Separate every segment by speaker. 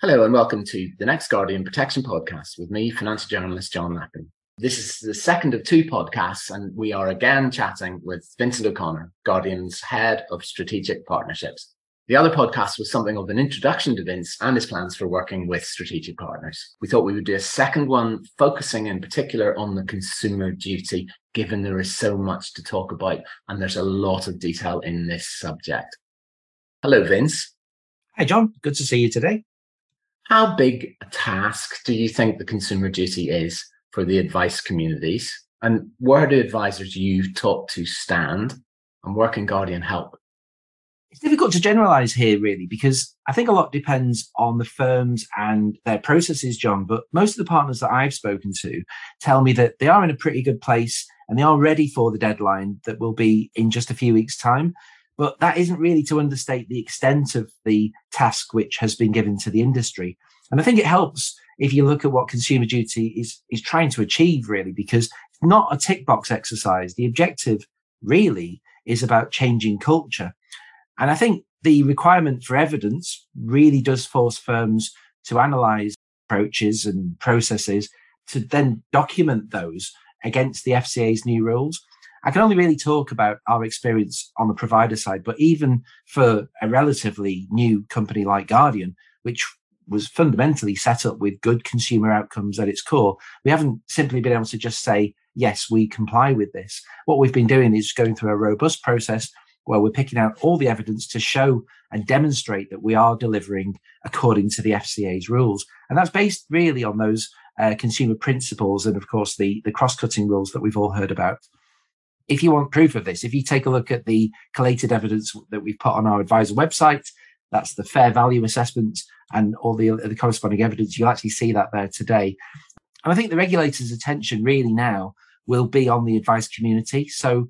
Speaker 1: Hello and welcome to the next Guardian Protection podcast with me, financial journalist John Lappin. This is the second of two podcasts, and we are again chatting with Vincent O'Connor, Guardian's head of strategic partnerships. The other podcast was something of an introduction to Vince and his plans for working with strategic partners. We thought we would do a second one focusing in particular on the consumer duty, given there is so much to talk about and there's a lot of detail in this subject. Hello, Vince.
Speaker 2: Hi, John. Good to see you today.
Speaker 1: How big a task do you think the consumer duty is for the advice communities? And where do advisors you've talk to stand? And where can Guardian help?
Speaker 2: It's difficult to generalize here, really, because I think a lot depends on the firms and their processes, John. But most of the partners that I've spoken to tell me that they are in a pretty good place and they are ready for the deadline that will be in just a few weeks' time. But that isn't really to understate the extent of the task which has been given to the industry. And I think it helps if you look at what consumer duty is, is trying to achieve really, because it's not a tick box exercise. The objective really is about changing culture. And I think the requirement for evidence really does force firms to analyze approaches and processes to then document those against the FCA's new rules. I can only really talk about our experience on the provider side, but even for a relatively new company like Guardian, which was fundamentally set up with good consumer outcomes at its core, we haven't simply been able to just say, yes, we comply with this. What we've been doing is going through a robust process where we're picking out all the evidence to show and demonstrate that we are delivering according to the FCA's rules. And that's based really on those uh, consumer principles and, of course, the, the cross cutting rules that we've all heard about if you want proof of this, if you take a look at the collated evidence that we've put on our advisor website, that's the fair value assessment and all the, the corresponding evidence, you'll actually see that there today. And I think the regulator's attention really now will be on the advice community. So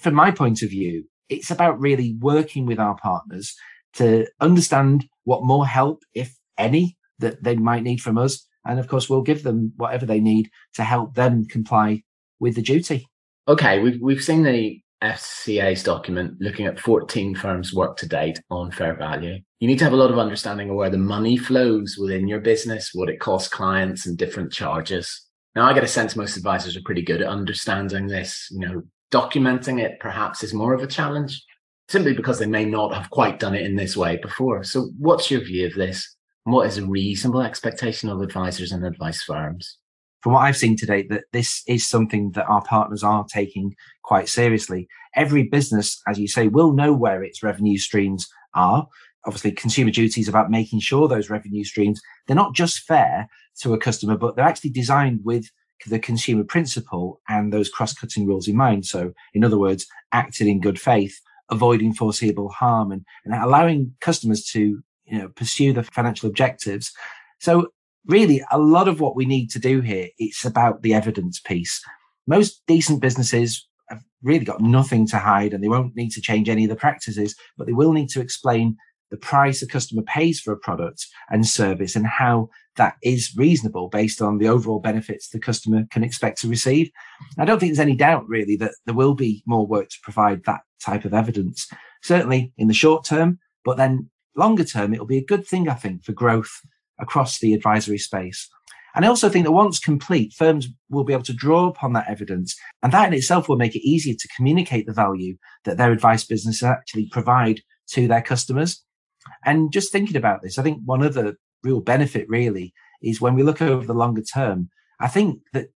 Speaker 2: from my point of view, it's about really working with our partners to understand what more help, if any, that they might need from us. And of course, we'll give them whatever they need to help them comply with the duty.
Speaker 1: Okay, we've we've seen the FCA's document looking at 14 firms' work to date on fair value. You need to have a lot of understanding of where the money flows within your business, what it costs clients, and different charges. Now, I get a sense most advisors are pretty good at understanding this. You know, documenting it perhaps is more of a challenge, simply because they may not have quite done it in this way before. So, what's your view of this? what is a reasonable expectation of advisors and advice firms?
Speaker 2: From what I've seen today, that this is something that our partners are taking quite seriously. Every business, as you say, will know where its revenue streams are. Obviously, consumer duty is about making sure those revenue streams, they're not just fair to a customer, but they're actually designed with the consumer principle and those cross-cutting rules in mind. So, in other words, acting in good faith, avoiding foreseeable harm and, and allowing customers to you know, pursue the financial objectives. So really a lot of what we need to do here, it's about the evidence piece. Most decent businesses have really got nothing to hide and they won't need to change any of the practices, but they will need to explain the price a customer pays for a product and service and how that is reasonable based on the overall benefits the customer can expect to receive. I don't think there's any doubt really that there will be more work to provide that type of evidence, certainly in the short term, but then longer term, it'll be a good thing, I think, for growth across the advisory space. And I also think that once complete, firms will be able to draw upon that evidence. And that in itself will make it easier to communicate the value that their advice business actually provide to their customers. And just thinking about this, I think one other real benefit really is when we look over the longer term, I think that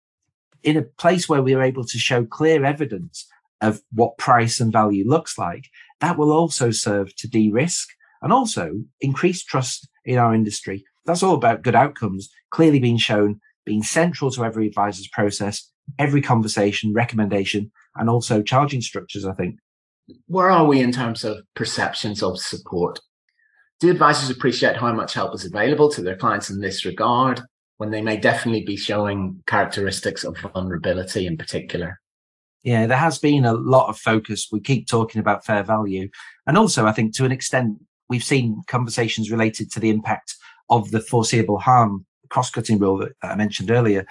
Speaker 2: in a place where we are able to show clear evidence of what price and value looks like, that will also serve to de-risk and also increase trust in our industry that's all about good outcomes clearly being shown, being central to every advisor's process, every conversation, recommendation, and also charging structures, I think.
Speaker 1: Where are we in terms of perceptions of support? Do advisors appreciate how much help is available to their clients in this regard when they may definitely be showing characteristics of vulnerability in particular?
Speaker 2: Yeah, there has been a lot of focus. We keep talking about fair value. And also, I think to an extent, we've seen conversations related to the impact of the foreseeable harm cross-cutting rule that I mentioned earlier.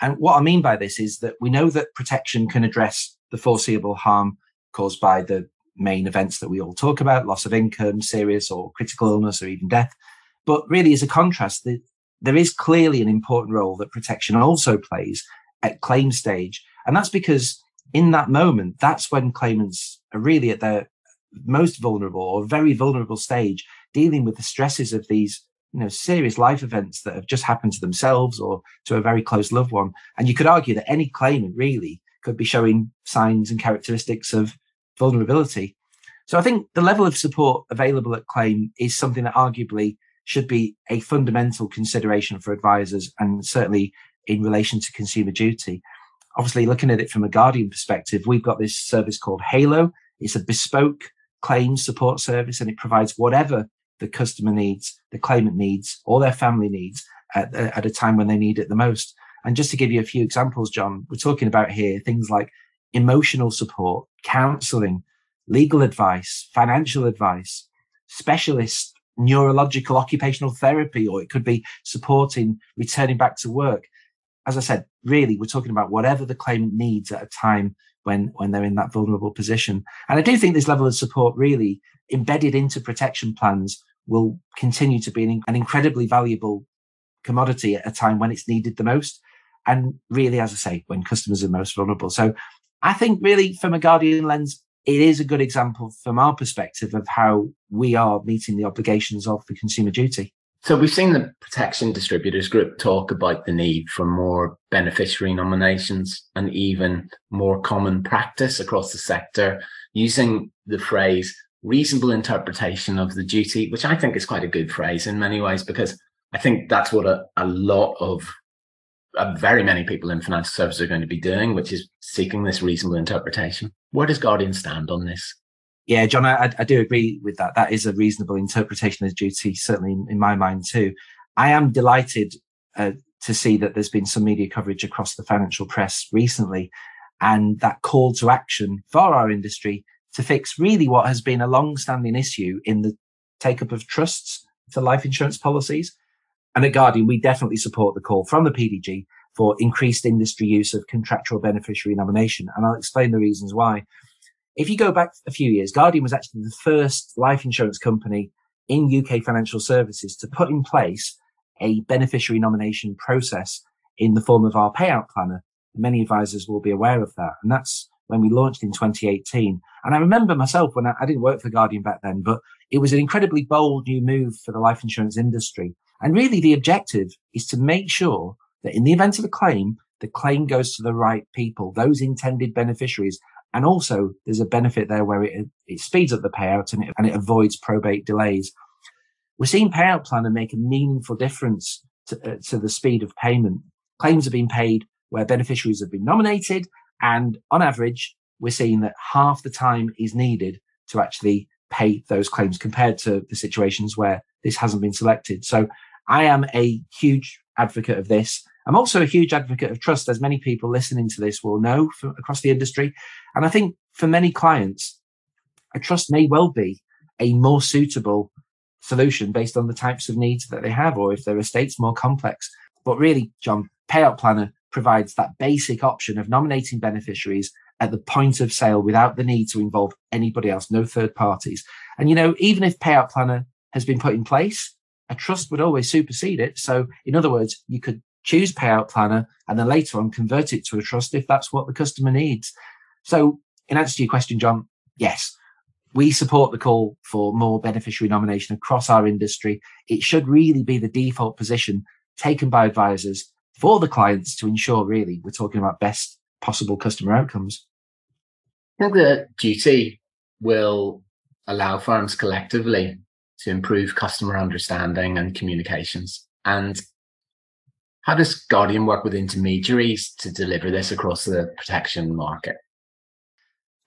Speaker 2: And what I mean by this is that we know that protection can address the foreseeable harm caused by the main events that we all talk about, loss of income, serious or critical illness, or even death. But really, as a contrast, the, there is clearly an important role that protection also plays at claim stage. And that's because in that moment, that's when claimants are really at their most vulnerable or very vulnerable stage, dealing with the stresses of these, you know, serious life events that have just happened to themselves or to a very close loved one. And you could argue that any claimant really could be showing signs and characteristics of vulnerability. So I think the level of support available at claim is something that arguably should be a fundamental consideration for advisors and certainly in relation to consumer duty. Obviously, looking at it from a Guardian perspective, we've got this service called Halo. It's a bespoke claims support service and it provides whatever the customer needs, the claimant needs, or their family needs at, uh, at a time when they need it the most. And just to give you a few examples, John, we're talking about here things like emotional support, counseling, legal advice, financial advice, specialist neurological occupational therapy, or it could be supporting returning back to work. As I said, really, we're talking about whatever the claimant needs at a time when, when they're in that vulnerable position. And I do think this level of support really embedded into protection plans will continue to be an, an incredibly valuable commodity at a time when it's needed the most. And really, as I say, when customers are most vulnerable. So I think really from a Guardian lens, it is a good example from our perspective of how we are meeting the obligations of the consumer duty.
Speaker 1: So we've seen the Protection Distributors Group talk about the need for more beneficiary nominations and even more common practice across the sector using the phrase reasonable interpretation of the duty, which I think is quite a good phrase in many ways, because I think that's what a, a lot of uh, very many people in financial services are going to be doing, which is seeking this reasonable interpretation. Where does Guardian stand on this?
Speaker 2: Yeah, John, I, I do agree with that. That is a reasonable interpretation of duty, certainly in, in my mind too. I am delighted uh, to see that there's been some media coverage across the financial press recently and that call to action for our industry to fix really what has been a long standing issue in the take up of trusts for life insurance policies. And at Guardian, we definitely support the call from the PDG for increased industry use of contractual beneficiary nomination. And I'll explain the reasons why. If you go back a few years, Guardian was actually the first life insurance company in UK financial services to put in place a beneficiary nomination process in the form of our payout planner. Many advisors will be aware of that. And that's when we launched in 2018. And I remember myself when I, I didn't work for Guardian back then, but it was an incredibly bold new move for the life insurance industry. And really the objective is to make sure that in the event of a claim, the claim goes to the right people, those intended beneficiaries. And also there's a benefit there where it, it speeds up the payout and it, and it avoids probate delays. We're seeing payout planner make a meaningful difference to, uh, to the speed of payment. Claims have been paid where beneficiaries have been nominated. And on average, we're seeing that half the time is needed to actually pay those claims compared to the situations where this hasn't been selected. So I am a huge advocate of this. I'm also a huge advocate of trust, as many people listening to this will know from, across the industry. And I think for many clients, a trust may well be a more suitable solution based on the types of needs that they have, or if their estate's more complex. But really, John, Payout Planner provides that basic option of nominating beneficiaries at the point of sale without the need to involve anybody else, no third parties. And, you know, even if Payout Planner has been put in place, a trust would always supersede it. So, in other words, you could choose payout planner and then later on convert it to a trust if that's what the customer needs. So, in answer to your question, John, yes, we support the call for more beneficiary nomination across our industry. It should really be the default position taken by advisors for the clients to ensure really we're talking about best possible customer outcomes.
Speaker 1: I think the duty will allow firms collectively to improve customer understanding and communications? And how does Guardian work with intermediaries to deliver this across the protection market?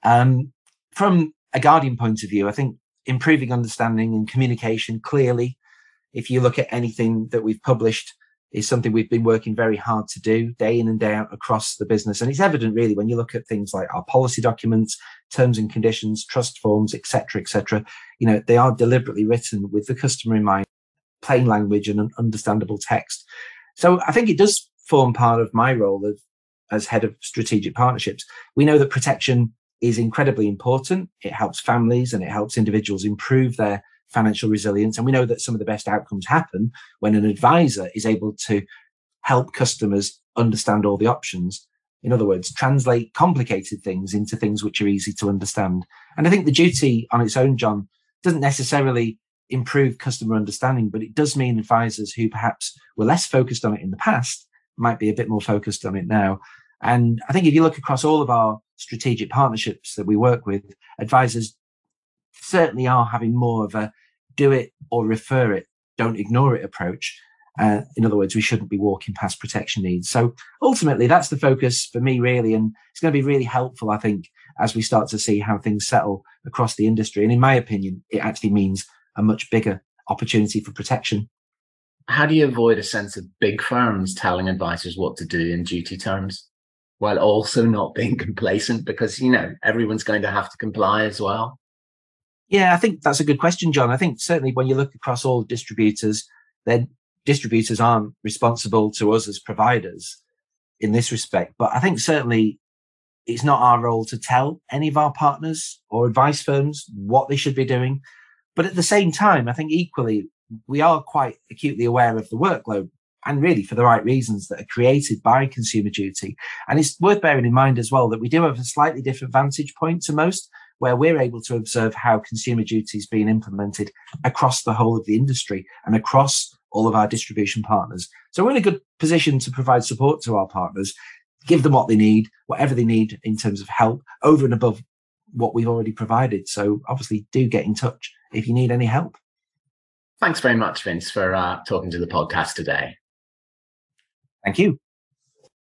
Speaker 2: Um, from a Guardian point of view, I think improving understanding and communication clearly, if you look at anything that we've published, is something we've been working very hard to do day in and day out across the business. And it's evident really when you look at things like our policy documents, terms and conditions, trust forms, etc., etc. You know, they are deliberately written with the customer in mind, plain language and an understandable text. So I think it does form part of my role of, as head of strategic partnerships. We know that protection is incredibly important. It helps families and it helps individuals improve their financial resilience. And we know that some of the best outcomes happen when an advisor is able to help customers understand all the options. In other words, translate complicated things into things which are easy to understand. And I think the duty on its own, John, doesn't necessarily improve customer understanding, but it does mean advisors who perhaps were less focused on it in the past might be a bit more focused on it now. And I think if you look across all of our strategic partnerships that we work with, advisors certainly are having more of a do it or refer it, don't ignore it approach. Uh, in other words, we shouldn't be walking past protection needs. So ultimately, that's the focus for me, really. And it's going to be really helpful, I think, as we start to see how things settle across the industry. And in my opinion, it actually means a much bigger opportunity for protection.
Speaker 1: How do you avoid a sense of big firms telling advisors what to do in duty terms while also not being complacent? Because, you know, everyone's going to have to comply as well.
Speaker 2: Yeah, I think that's a good question, John. I think certainly when you look across all distributors, then distributors aren't responsible to us as providers in this respect. But I think certainly it's not our role to tell any of our partners or advice firms what they should be doing. But at the same time, I think equally, we are quite acutely aware of the workload and really for the right reasons that are created by consumer duty. And it's worth bearing in mind as well that we do have a slightly different vantage point to most where we're able to observe how consumer duty is being implemented across the whole of the industry and across all of our distribution partners. So we're in a good position to provide support to our partners, give them what they need, whatever they need in terms of help over and above what we've already provided. So obviously do get in touch if you need any help.
Speaker 1: Thanks very much, Vince, for uh, talking to the podcast today.
Speaker 2: Thank you.